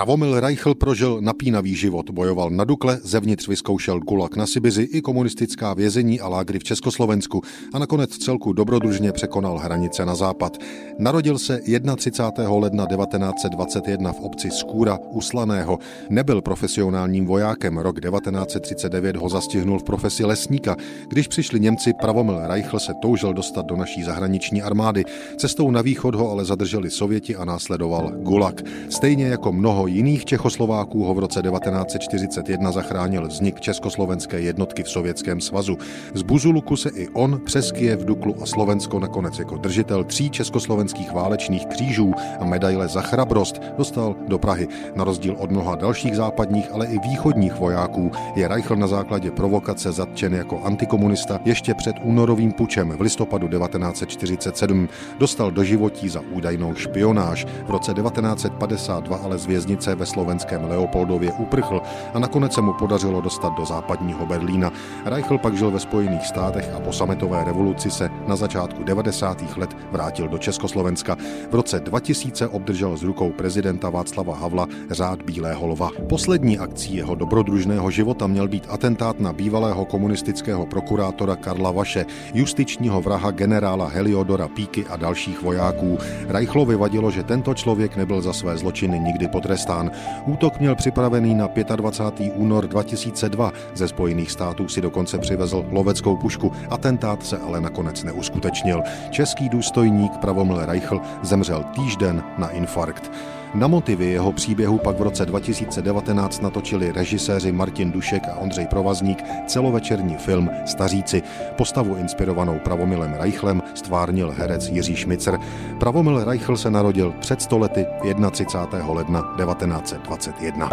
Pravomil Reichl prožil napínavý život, bojoval na Dukle, zevnitř vyzkoušel gulag na Sibizi i komunistická vězení a lágry v Československu a nakonec celku dobrodružně překonal hranice na západ. Narodil se 31. ledna 1921 v obci Skůra u Slaného. Nebyl profesionálním vojákem, rok 1939 ho zastihnul v profesi lesníka. Když přišli Němci, Pravomil Reichl se toužil dostat do naší zahraniční armády. Cestou na východ ho ale zadrželi Sověti a následoval gulag. Stejně jako mnoho jiných Čechoslováků ho v roce 1941 zachránil vznik Československé jednotky v Sovětském svazu. Z Buzuluku se i on přes Kiev, Duklu a Slovensko nakonec jako držitel tří československých válečných křížů a medaile za chrabrost dostal do Prahy. Na rozdíl od mnoha dalších západních, ale i východních vojáků je Reichl na základě provokace zatčen jako antikomunista ještě před únorovým pučem v listopadu 1947. Dostal do životí za údajnou špionáž. V roce 1952 ale z věznice věznice ve slovenském Leopoldově uprchl a nakonec se mu podařilo dostat do západního Berlína. Reichl pak žil ve Spojených státech a po sametové revoluci se na začátku 90. let vrátil do Československa. V roce 2000 obdržel z rukou prezidenta Václava Havla řád Bílého lva. Poslední akcí jeho dobrodružného života měl být atentát na bývalého komunistického prokurátora Karla Vaše, justičního vraha generála Heliodora Píky a dalších vojáků. Reichlovi vadilo, že tento člověk nebyl za své zločiny nikdy potrestán potrestán. Útok měl připravený na 25. únor 2002. Ze Spojených států si dokonce přivezl loveckou pušku. Atentát se ale nakonec neuskutečnil. Český důstojník Pravomil Reichl zemřel týžden na infarkt. Na motivy jeho příběhu pak v roce 2019 natočili režiséři Martin Dušek a Ondřej Provazník celovečerní film Staříci. Postavu inspirovanou Pravomilem Reichlem stvárnil herec Jiří Šmicer. Pravomil Reichl se narodil před stolety 31. ledna 1921.